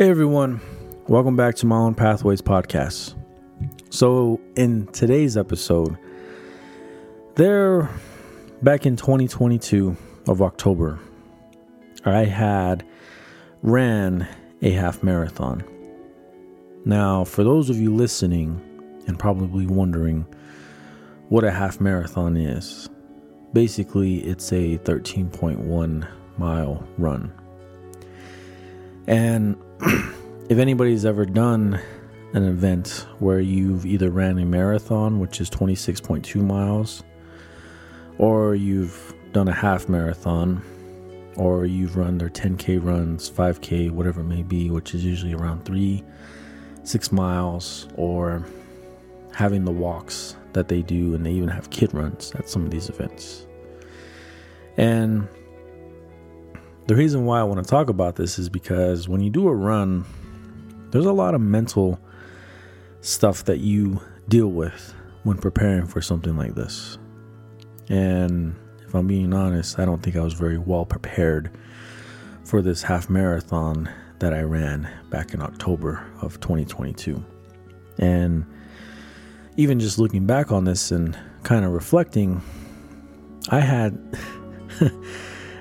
Hey everyone, welcome back to my own Pathways podcast. So, in today's episode, there back in 2022 of October, I had ran a half marathon. Now, for those of you listening and probably wondering what a half marathon is, basically it's a 13.1 mile run. And if anybody's ever done an event where you've either ran a marathon, which is 26.2 miles, or you've done a half marathon, or you've run their 10K runs, 5K, whatever it may be, which is usually around three, six miles, or having the walks that they do, and they even have kid runs at some of these events. And the reason why I want to talk about this is because when you do a run, there's a lot of mental stuff that you deal with when preparing for something like this. And if I'm being honest, I don't think I was very well prepared for this half marathon that I ran back in October of 2022. And even just looking back on this and kind of reflecting, I had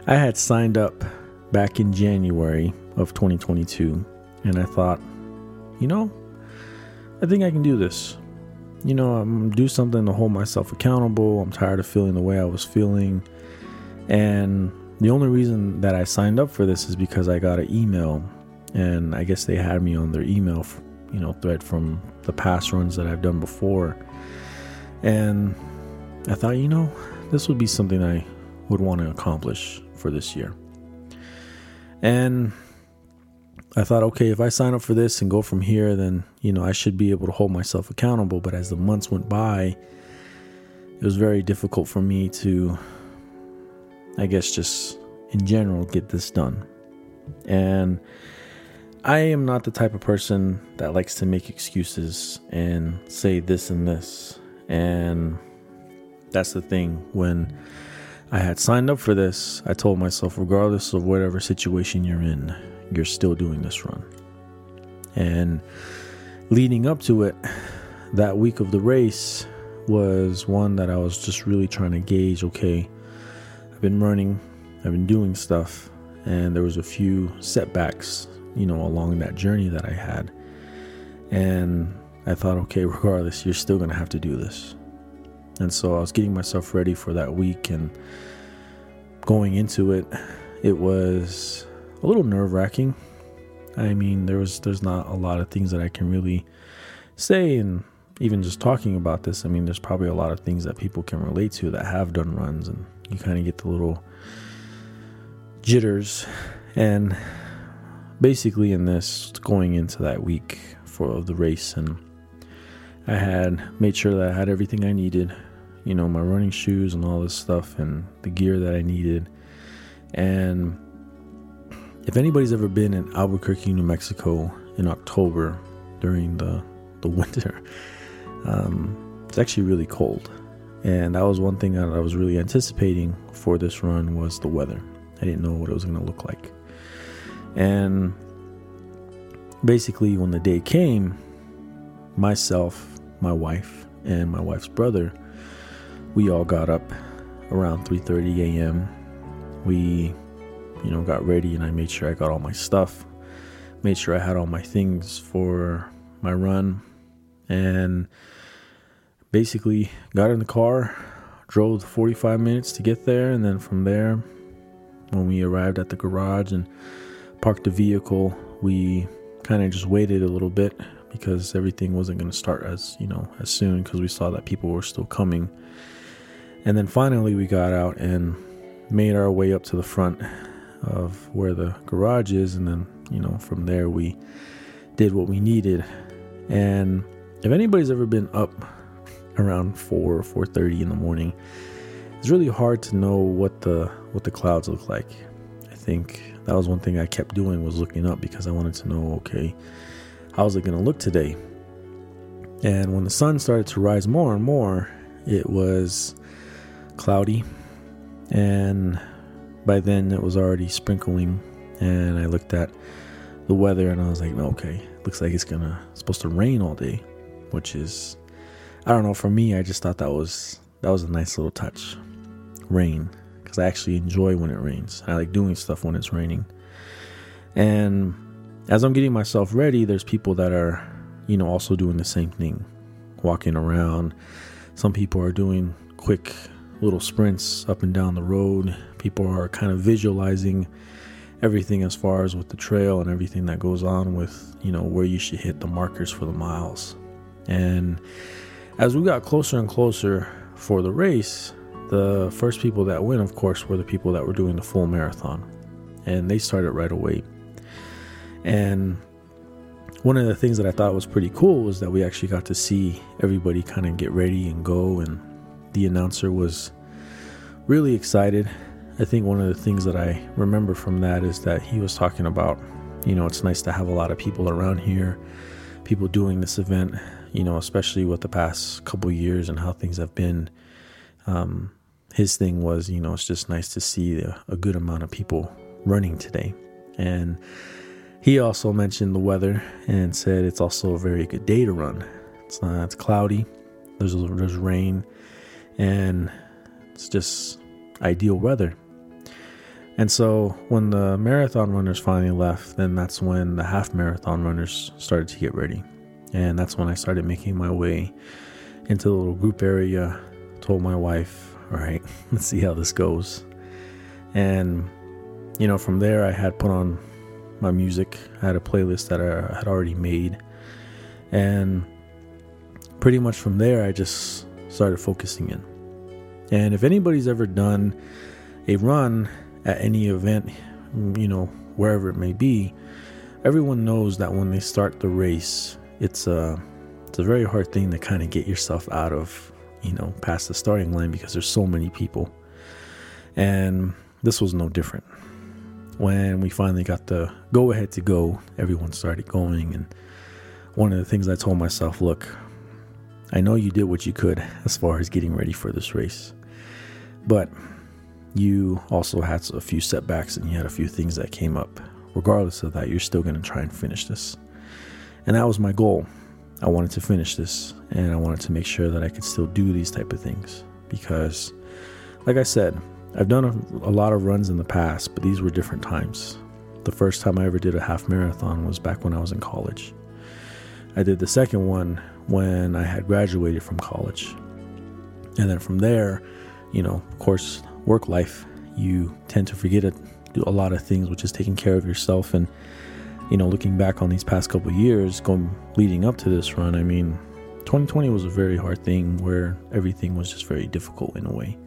I had signed up back in January of 2022, and I thought, you know, I think I can do this. You know, I'm do something to hold myself accountable. I'm tired of feeling the way I was feeling. And the only reason that I signed up for this is because I got an email, and I guess they had me on their email, you know, thread from the past runs that I've done before. And I thought, you know, this would be something I would want to accomplish for this year. And I thought, okay, if I sign up for this and go from here, then, you know, I should be able to hold myself accountable. But as the months went by, it was very difficult for me to, I guess, just in general, get this done. And I am not the type of person that likes to make excuses and say this and this. And that's the thing. When I had signed up for this. I told myself, regardless of whatever situation you're in, you're still doing this run. And leading up to it, that week of the race was one that I was just really trying to gauge okay, I've been running, I've been doing stuff, and there was a few setbacks, you know, along that journey that I had. And I thought, okay, regardless, you're still going to have to do this. And so I was getting myself ready for that week and going into it, it was a little nerve wracking. I mean, there was there's not a lot of things that I can really say and even just talking about this, I mean, there's probably a lot of things that people can relate to that have done runs and you kind of get the little jitters and basically in this going into that week for the race and I had made sure that I had everything I needed you know, my running shoes and all this stuff and the gear that I needed. And if anybody's ever been in Albuquerque, New Mexico in October during the, the winter, um, it's actually really cold. And that was one thing that I was really anticipating for this run was the weather. I didn't know what it was going to look like. And basically, when the day came, myself, my wife, and my wife's brother we all got up around 3:30 a.m. We, you know, got ready and I made sure I got all my stuff, made sure I had all my things for my run, and basically got in the car, drove 45 minutes to get there, and then from there, when we arrived at the garage and parked the vehicle, we kind of just waited a little bit because everything wasn't going to start as you know as soon because we saw that people were still coming and then finally, we got out and made our way up to the front of where the garage is. And then, you know, from there, we did what we needed. And if anybody's ever been up around 4 or 4.30 in the morning, it's really hard to know what the what the clouds look like. I think that was one thing I kept doing was looking up because I wanted to know, okay, how's it going to look today? And when the sun started to rise more and more, it was cloudy, and by then it was already sprinkling. And I looked at the weather and I was like, okay, looks like it's gonna supposed to rain all day, which is I don't know, for me I just thought that was that was a nice little touch. Rain. Because I actually enjoy when it rains. I like doing stuff when it's raining. And as I'm getting myself ready, there's people that are, you know, also doing the same thing, walking around. Some people are doing quick little sprints up and down the road. People are kind of visualizing everything as far as with the trail and everything that goes on with, you know, where you should hit the markers for the miles. And as we got closer and closer for the race, the first people that went, of course, were the people that were doing the full marathon. And they started right away. And one of the things that I thought was pretty cool was that we actually got to see everybody kind of get ready and go. And the announcer was really excited I think one of the things that I remember from that is that he was talking about, you know, it's nice to have a lot of people around here, people doing this event, you know, especially with the past couple years and how things have been. Um, his thing was, you know, it's just nice to see a, a good amount of people running today. And he also mentioned the weather and said it's also a very good day to run. It's not it's cloudy, there's there's rain, and it's just ideal weather. And so when the marathon runners finally left, then that's when the half marathon runners started to get ready. And that's when I started making my way into the little group area. Told my wife, all right, let's see how this goes. And, you know, from there, I had put on my music. I had a playlist that I had already made. And pretty much from there, I just started focusing in. And if anybody's ever done a run at any event, you know, wherever it may be, everyone knows that when they start the race, it's a it's a very hard thing to kind of get yourself out of, you know, past the starting line because there's so many people. And this was no different. When we finally got the go ahead to go, everyone started going and one of the things I told myself, look, I know you did what you could as far as getting ready for this race. But you also had a few setbacks and you had a few things that came up. Regardless of that, you're still going to try and finish this. And that was my goal. I wanted to finish this and I wanted to make sure that I could still do these type of things because like I said, I've done a, a lot of runs in the past, but these were different times. The first time I ever did a half marathon was back when I was in college. I did the second one when I had graduated from college. And then from there, you know, of course, work life, you tend to forget to do a lot of things, which is taking care of yourself. And, you know, looking back on these past couple years, going leading up to this run, I mean, 2020 was a very hard thing where everything was just very difficult in a way.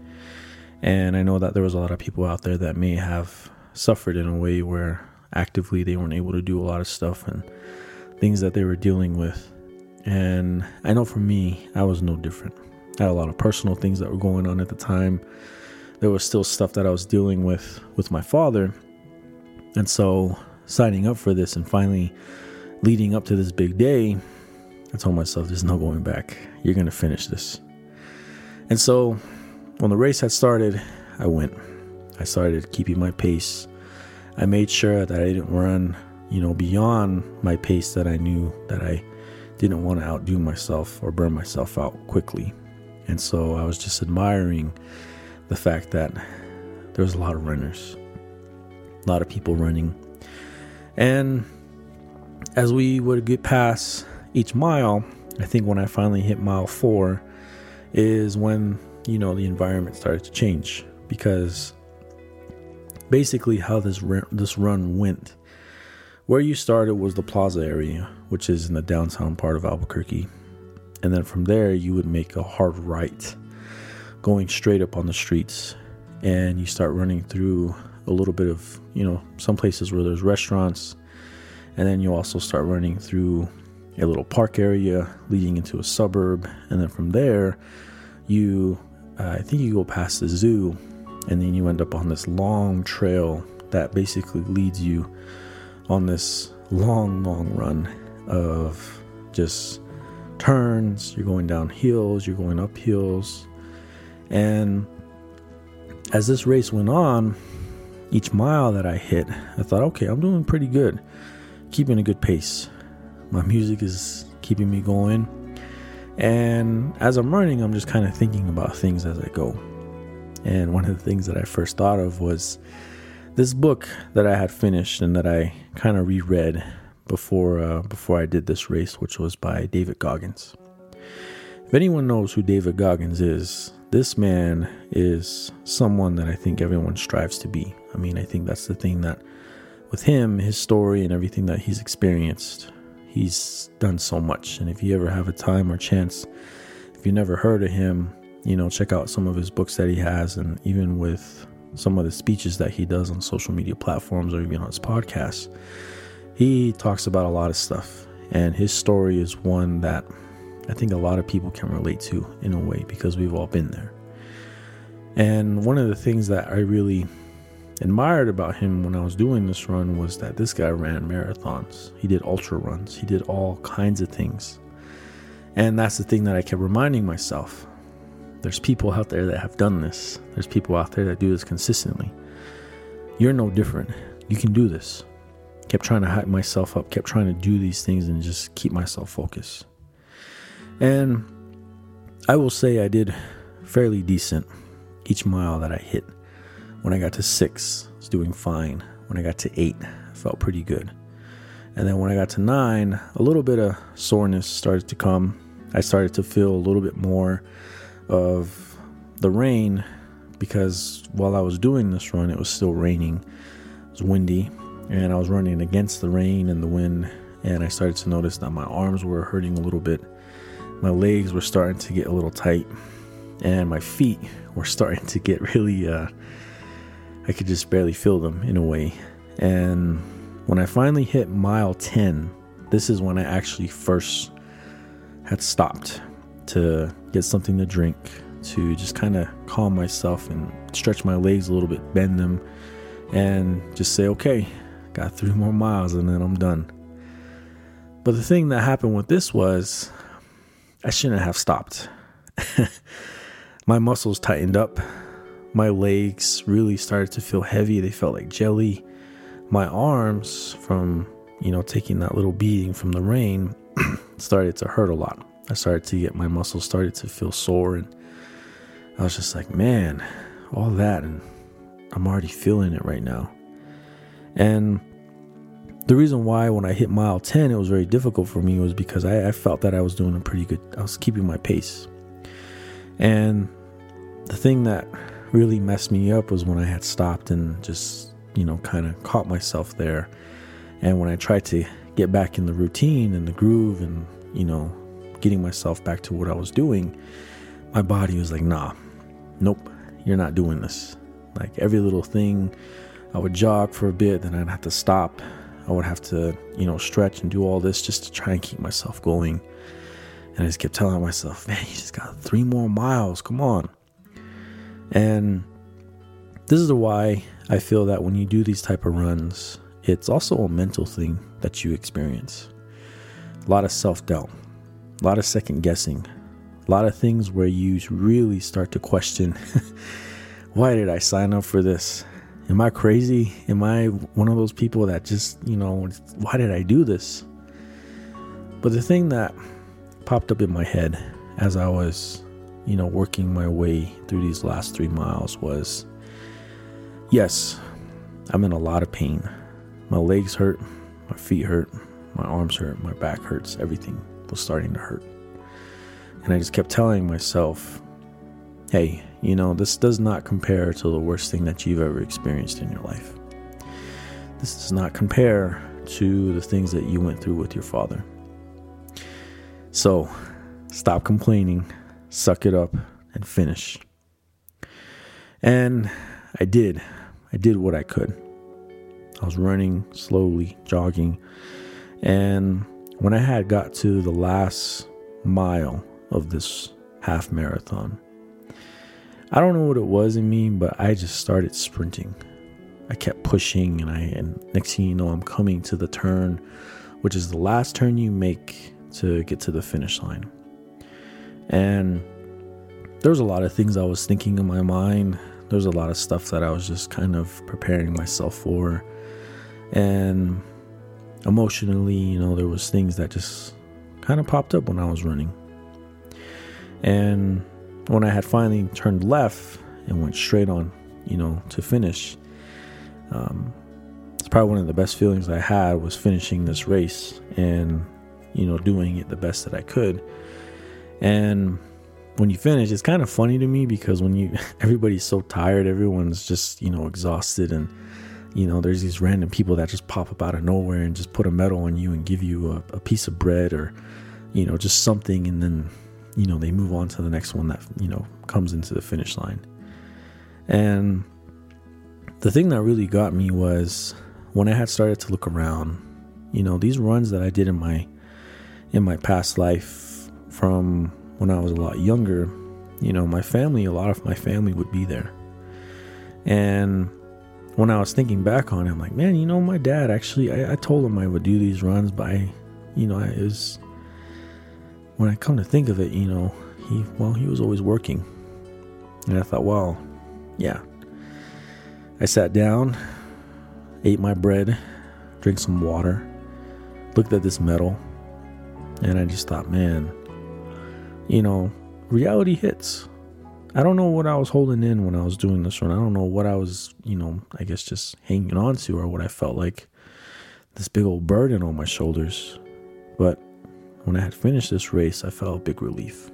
And I know that there was a lot of people out there that may have suffered in a way where actively they weren't able to do a lot of stuff and things that they were dealing with. And I know for me, I was no different. I had a lot of personal things that were going on at the time there was still stuff that I was dealing with with my father. And so signing up for this and finally leading up to this big day, I told myself there's no going back. You're going to finish this. And so when the race had started, I went. I started keeping my pace. I made sure that I didn't run, you know, beyond my pace that I knew that I didn't want to outdo myself or burn myself out quickly. And so I was just admiring the fact that there was a lot of runners, a lot of people running. And as we would get past each mile, I think when I finally hit mile four is when, you know, the environment started to change because basically how this this run went. Where you started was the plaza area, which is in the downtown part of Albuquerque. And then from there, you would make a hard right going straight up on the streets and you start running through a little bit of, you know, some places where there's restaurants. And then you also start running through a little park area leading into a suburb. And then from there, you, uh, I think you go past the zoo and then you end up on this long trail that basically leads you on this long, long run of just turns. You're going down hills, you're going up hills, and as this race went on, each mile that I hit, I thought, okay, I'm doing pretty good. keeping a good pace. My music is keeping me going. And as I'm running, I'm just kind of thinking about things as I go. And one of the things that I first thought of was this book that I had finished and that I kind of reread before uh, before I did this race, which was by David Goggins. If anyone knows who David Goggins is, this man is someone that I think everyone strives to be. I mean, I think that's the thing that with him, his story and everything that he's experienced, he's done so much. And if you ever have a time or chance, if you never heard of him, you know, check out some of his books that he has, and even with some of the speeches that he does on social media platforms or even on his podcast, he talks about a lot of stuff. And his story is one that I think a lot of people can relate to in a way because we've all been there. And one of the things that I really admired about him when I was doing this run was that this guy ran marathons. He did ultra runs. He did all kinds of things. And that's the thing that I kept reminding myself. There's people out there that have done this. There's people out there that do this consistently. You're no different. You can do this. Kept trying to hype myself up, kept trying to do these things and just keep myself focused. And I will say I did fairly decent each mile that I hit. When I got to six, I was doing fine. When I got to eight, I felt pretty good. And then when I got to nine, a little bit of soreness started to come. I started to feel a little bit more of the rain because while I was doing this run, it was still raining. It was windy, and I was running against the rain and the wind. And I started to notice that my arms were hurting a little bit. My legs were starting to get a little tight, and my feet were starting to get really, uh, I could just barely feel them in a way. And when I finally hit mile 10, this is when I actually first had stopped to get something to drink, to just kind of calm myself and stretch my legs a little bit, bend them, and just say, okay, got three more miles and then I'm done. But the thing that happened with this was I shouldn't have stopped. my muscles tightened up. My legs really started to feel heavy. They felt like jelly. My arms, from you know taking that little beating from the rain, started to hurt a lot. I started to get my muscles started to feel sore, and I was just like, man, all that, and I'm already feeling it right now. And the reason why when I hit mile 10 it was very difficult for me was because I, I, felt that I was doing a pretty good I was keeping my pace. And the thing that really messed me up was when I had stopped and just, you know, kind of caught myself there. And when I tried to get back in the routine and the groove and, you know, getting myself back to what I was doing, my body was like, nah, nope, you're not doing this. Like every little thing, I would jog for a bit, then I'd have to stop I would have to, you know, stretch and do all this just to try and keep myself going. And I just kept telling myself, man, you just got three more miles. Come on. And this is why I feel that when you do these type of runs, it's also a mental thing that you experience. A lot of self doubt, a lot of second guessing, a lot of things where you really start to question why did I sign up for this? Am I crazy? Am I one of those people that just, you know, why did I do this? But the thing that popped up in my head as I was, you know, working my way through these last three miles was yes, I'm in a lot of pain. My legs hurt, my feet hurt, my arms hurt, my back hurts, everything was starting to hurt. And I just kept telling myself, hey, you know, this does not compare to the worst thing that you've ever experienced in your life. This does not compare to the things that you went through with your father. So, stop complaining, suck it up, and finish. And I did. I did what I could. I was running slowly, jogging, and when I had got to the last mile of this half marathon, I don't know what it was in me, but I just started sprinting. I kept pushing, and I and next thing you know, I'm coming to the turn, which is the last turn you make to get to the finish line. And there was a lot of things I was thinking in my mind. There was a lot of stuff that I was just kind of preparing myself for. And emotionally, you know, there was things that just kind of popped up when I was running. And when I had finally turned left and went straight on, you know, to finish, um, it's probably one of the best feelings I had was finishing this race and, you know, doing it the best that I could. And when you finish, it's kind of funny to me because when you, everybody's so tired, everyone's just, you know, exhausted and, you know, there's these random people that just pop up out of nowhere and just put a medal on you and give you a, a piece of bread or, you know, just something. And then, you know, they move on to the next one that, you know, comes into the finish line. And the thing that really got me was when I had started to look around, you know, these runs that I did in my, in my past life from when I was a lot younger, you know, my family, a lot of my family would be there. And when I was thinking back on it, I'm like, man, you know, my dad actually, I, I told him I would do these runs, but I, you know, it was, when I come to think of it, you know, he, well, he was always working. And I thought, well, yeah. I sat down, ate my bread, drank some water, looked at this medal, and I just thought, man, you know, reality hits. I don't know what I was holding in when I was doing this one. I don't know what I was, you know, I guess just hanging on to or what I felt like this big old burden on my shoulders. But when I had finished this race, I felt a big relief.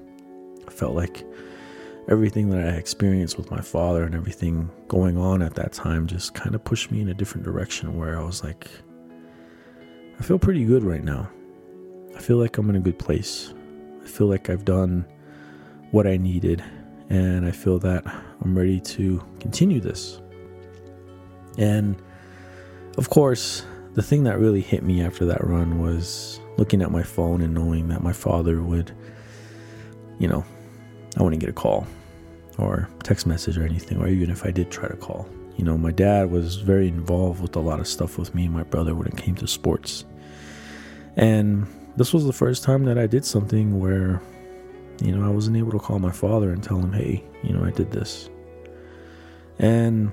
I felt like everything that I experienced with my father and everything going on at that time just kind of pushed me in a different direction where I was like, I feel pretty good right now. I feel like I'm in a good place. I feel like I've done what I needed and I feel that I'm ready to continue this. And of course, the thing that really hit me after that run was looking at my phone and knowing that my father would, you know, I wouldn't get a call or text message or anything, or even if I did try to call. You know, my dad was very involved with a lot of stuff with me and my brother when it came to sports. And this was the first time that I did something where you know, I wasn't able to call my father and tell him, hey, you know, I did this. And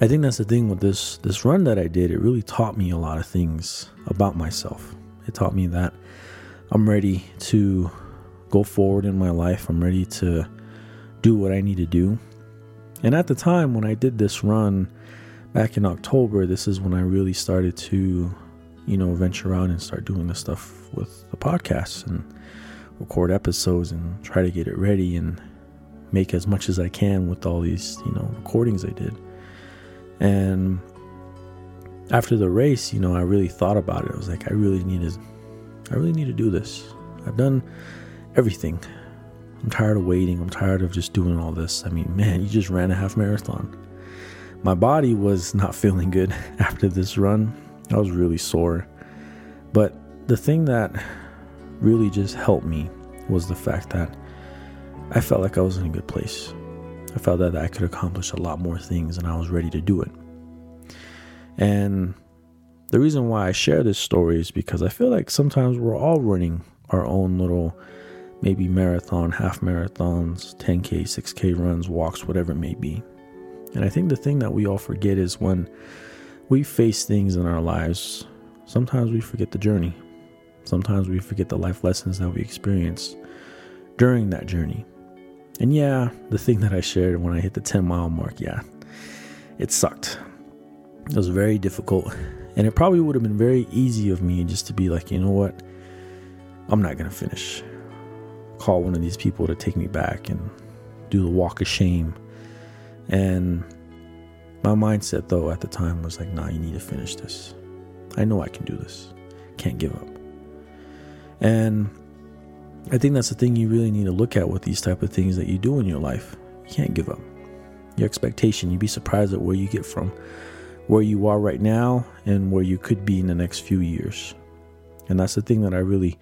I think that's the thing with this this run that I did. It really taught me a lot of things about myself. It taught me that I'm ready to go forward in my life. I'm ready to do what I need to do. And at the time when I did this run back in October, this is when I really started to, you know, venture out and start doing the stuff with the podcast and record episodes and try to get it ready and make as much as I can with all these, you know, recordings I did. And after the race, you know, I really thought about it. I was like, I really need to, I really need to do this. I've done everything. I'm tired of waiting. I'm tired of just doing all this. I mean, man, you just ran a half marathon. My body was not feeling good after this run. I was really sore. But the thing that really just helped me was the fact that I felt like I was in a good place. I felt that I could accomplish a lot more things and I was ready to do it. And the reason why I share this story is because I feel like sometimes we're all running our own little maybe marathon, half marathons, 10K, 6K runs, walks, whatever it may be. And I think the thing that we all forget is when we face things in our lives, sometimes we forget the journey. Sometimes we forget the life lessons that we experience during that journey. And yeah, the thing that I shared when I hit the 10 mile mark, yeah, it sucked. It was very difficult. And it probably would have been very easy of me just to be like, you know what? I'm not going to finish. Call one of these people to take me back and do the walk of shame. And my mindset, though, at the time was like, nah, you need to finish this. I know I can do this. Can't give up. And I think that's the thing you really need to look at with these type of things that you do in your life. You can't give up. Your expectation, you'd be surprised at where you get from where you are right now and where you could be in the next few years. And that's the thing that I really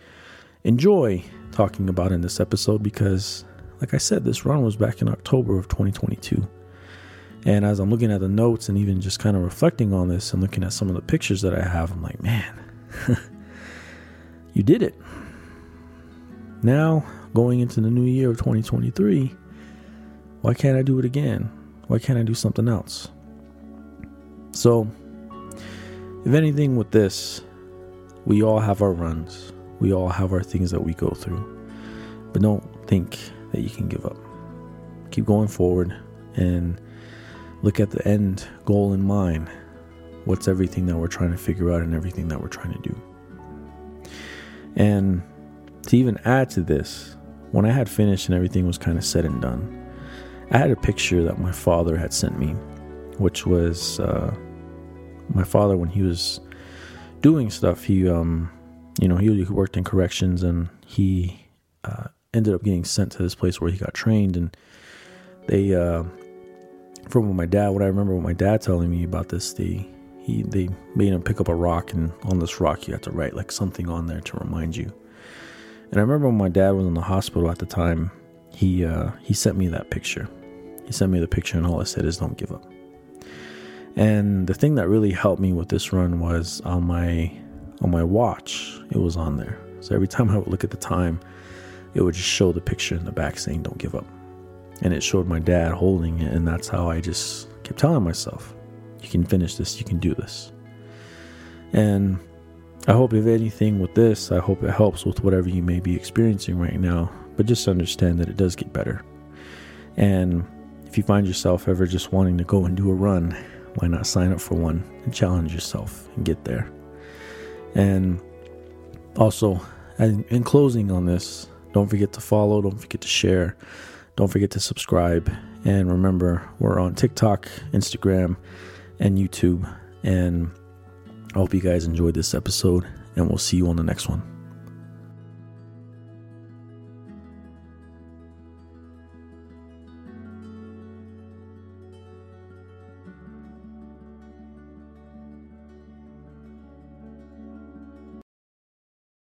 enjoy talking about in this episode because like I said, this run was back in October of 2022. And as I'm looking at the notes and even just kind of reflecting on this and looking at some of the pictures that I have, I'm like, man, you did it. Now, going into the new year of 2023, why can't I do it again? Why can't I do something else? So, if anything, with this, we all have our runs, we all have our things that we go through, but don't think that you can give up. Keep going forward and look at the end goal in mind. What's everything that we're trying to figure out and everything that we're trying to do? And to even add to this, when I had finished and everything was kind of said and done, I had a picture that my father had sent me, which was uh, my father when he was doing stuff. He, um, you know, he worked in corrections and he uh, ended up getting sent to this place where he got trained. And they, uh, from my dad, what I remember, what my dad telling me about this, they he they made him pick up a rock and on this rock you had to write like something on there to remind you and I remember when my dad was in the hospital at the time, he uh, he sent me that picture. He sent me the picture, and all I said is, "Don't give up." And the thing that really helped me with this run was on my on my watch. It was on there, so every time I would look at the time, it would just show the picture in the back saying, "Don't give up," and it showed my dad holding it, and that's how I just kept telling myself, "You can finish this. You can do this." And I hope, if anything, with this, I hope it helps with whatever you may be experiencing right now. But just understand that it does get better. And if you find yourself ever just wanting to go and do a run, why not sign up for one and challenge yourself and get there? And also, in closing on this, don't forget to follow, don't forget to share, don't forget to subscribe. And remember, we're on TikTok, Instagram, and YouTube. And I hope you guys enjoyed this episode, and we'll see you on the next one.